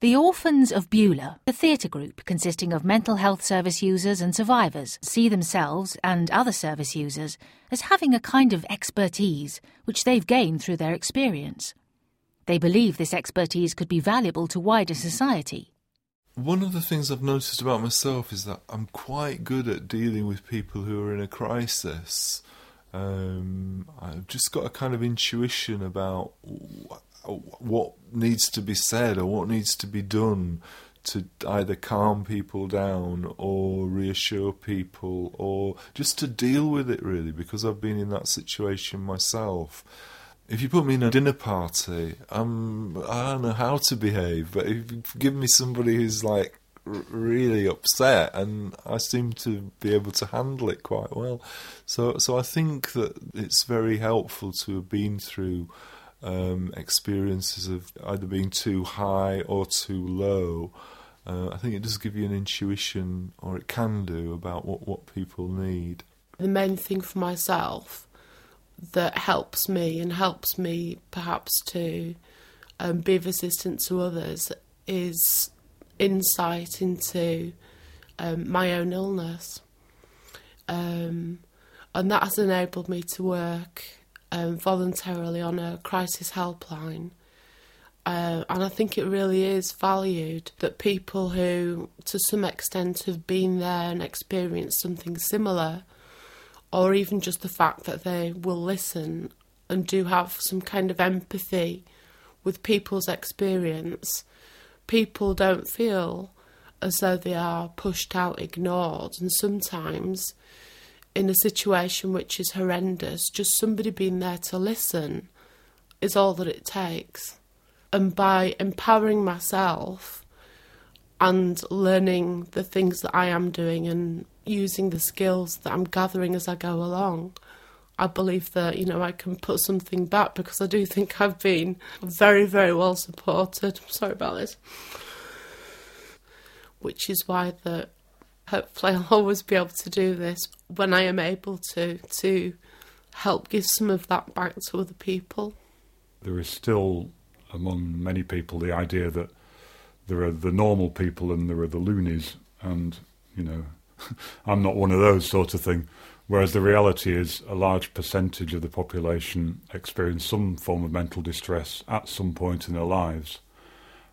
The Orphans of Beulah, a theatre group consisting of mental health service users and survivors, see themselves and other service users as having a kind of expertise which they've gained through their experience. They believe this expertise could be valuable to wider society. One of the things I've noticed about myself is that I'm quite good at dealing with people who are in a crisis. Um, I've just got a kind of intuition about what needs to be said or what needs to be done to either calm people down or reassure people or just to deal with it really because I've been in that situation myself. If you put me in a dinner party, I'm I don't know how to behave, but if you give me somebody who's like really upset and I seem to be able to handle it quite well. So so I think that it's very helpful to have been through um, experiences of either being too high or too low. Uh, I think it does give you an intuition, or it can do, about what, what people need. The main thing for myself that helps me and helps me perhaps to um, be of assistance to others is insight into um, my own illness. Um, and that has enabled me to work um, voluntarily on a crisis helpline. Uh, and I think it really is valued that people who, to some extent, have been there and experienced something similar, or even just the fact that they will listen and do have some kind of empathy with people's experience, people don't feel as though they are pushed out, ignored, and sometimes in a situation which is horrendous, just somebody being there to listen is all that it takes. And by empowering myself and learning the things that I am doing and using the skills that I'm gathering as I go along, I believe that, you know, I can put something back because I do think I've been very, very well supported. I'm Sorry about this. Which is why that hopefully I'll always be able to do this when I am able to to help give some of that back to other people. There is still among many people the idea that there are the normal people and there are the loonies and you know I'm not one of those sort of thing. Whereas the reality is a large percentage of the population experience some form of mental distress at some point in their lives.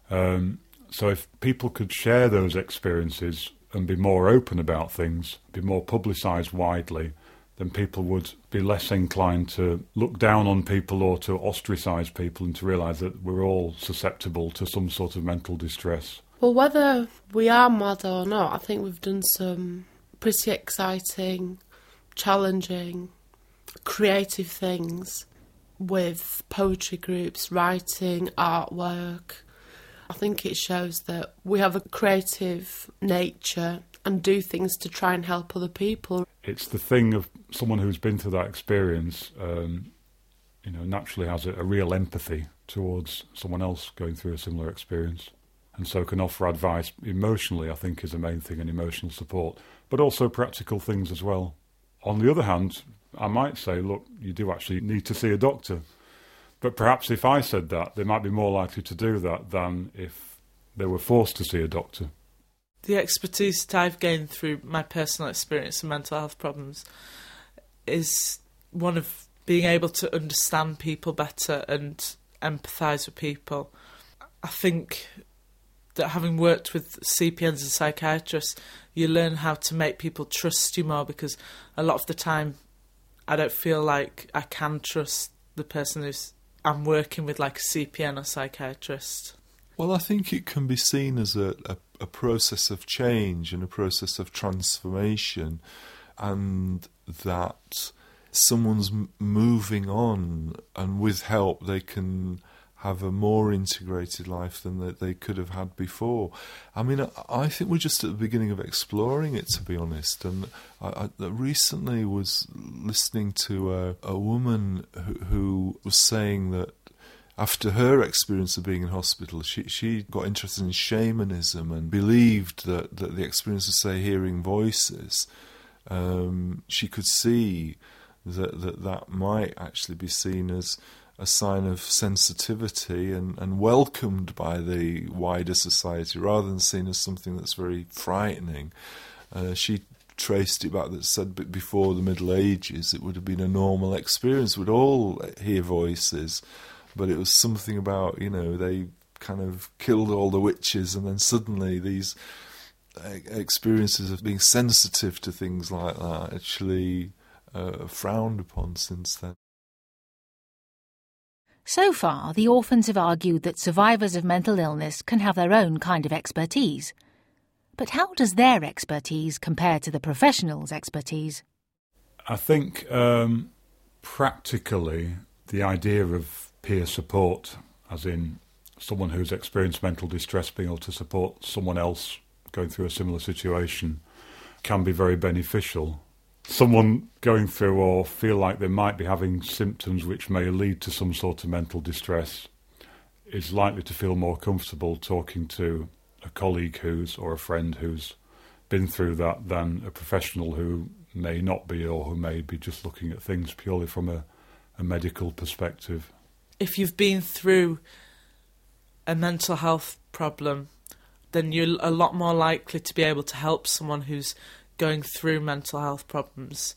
Um, so if people could share those experiences and be more open about things, be more publicised widely, then people would be less inclined to look down on people or to ostracise people and to realise that we're all susceptible to some sort of mental distress. Well, whether we are mad or not, I think we've done some pretty exciting, challenging, creative things with poetry groups, writing, artwork, I think it shows that we have a creative nature and do things to try and help other people. It's the thing of someone who's been through that experience, um, you know, naturally has a, a real empathy towards someone else going through a similar experience. And so can offer advice emotionally, I think, is the main thing, and emotional support, but also practical things as well. On the other hand, I might say, look, you do actually need to see a doctor but perhaps if I said that, they might be more likely to do that than if they were forced to see a doctor. The expertise that I've gained through my personal experience of mental health problems is one of being able to understand people better and empathise with people. I think that having worked with CPNs and psychiatrists, you learn how to make people trust you more because a lot of the time I don't feel like I can trust the person who's I'm working with like a CPN or psychiatrist? Well, I think it can be seen as a, a, a process of change and a process of transformation, and that someone's moving on, and with help, they can have a more integrated life than they, they could have had before. I mean, I, I, think we're just at the beginning of exploring it, to be honest. And I, I recently was listening to a, a woman who, who was saying that after her experience of being in hospital, she she got interested in shamanism and believed that, that the experience of say hearing voices, um, she could see that, that that might actually be seen as a sign of sensitivity and, and welcomed by the wider society rather than seen as something that's very frightening. Uh, she traced it back that said but before the Middle Ages it would have been a normal experience. We'd all hear voices, but it was something about, you know, they kind of killed all the witches and then suddenly these experiences of being sensitive to things like that actually uh, frowned upon since then. So far, the orphans have argued that survivors of mental illness can have their own kind of expertise. But how does their expertise compare to the professionals' expertise? I think um, practically the idea of peer support, as in someone who's experienced mental distress being able to support someone else going through a similar situation, can be very beneficial. Someone going through or feel like they might be having symptoms which may lead to some sort of mental distress is likely to feel more comfortable talking to a colleague who's or a friend who's been through that than a professional who may not be or who may be just looking at things purely from a, a medical perspective. If you've been through a mental health problem, then you're a lot more likely to be able to help someone who's going through mental health problems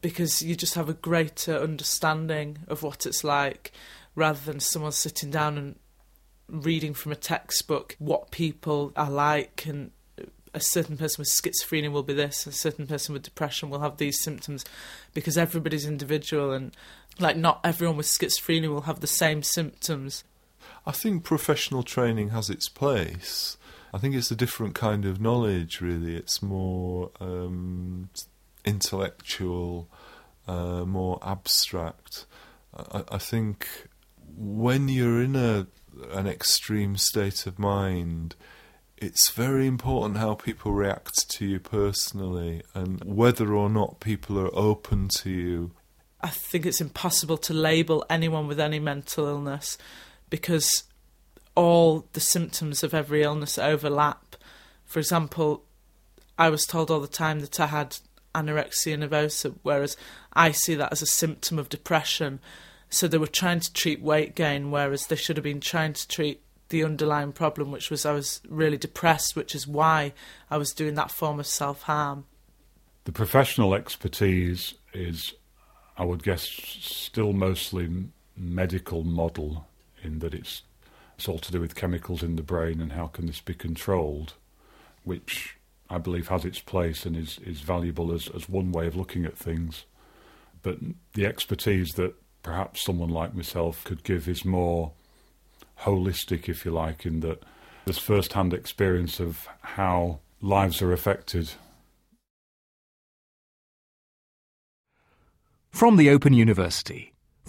because you just have a greater understanding of what it's like rather than someone sitting down and reading from a textbook what people are like and a certain person with schizophrenia will be this, a certain person with depression will have these symptoms because everybody's individual and like not everyone with schizophrenia will have the same symptoms. I think professional training has its place. I think it's a different kind of knowledge, really. It's more um, intellectual, uh, more abstract. I, I think when you're in a an extreme state of mind, it's very important how people react to you personally and whether or not people are open to you. I think it's impossible to label anyone with any mental illness because all the symptoms of every illness overlap. For example, I was told all the time that I had anorexia nervosa, whereas I see that as a symptom of depression. So they were trying to treat weight gain, whereas they should have been trying to treat the underlying problem, which was I was really depressed, which is why I was doing that form of self harm. The professional expertise is, I would guess, still mostly medical model in that it's it's all to do with chemicals in the brain and how can this be controlled, which I believe has its place and is, is valuable as, as one way of looking at things. But the expertise that perhaps someone like myself could give is more holistic, if you like, in that there's first hand experience of how lives are affected. From the Open University.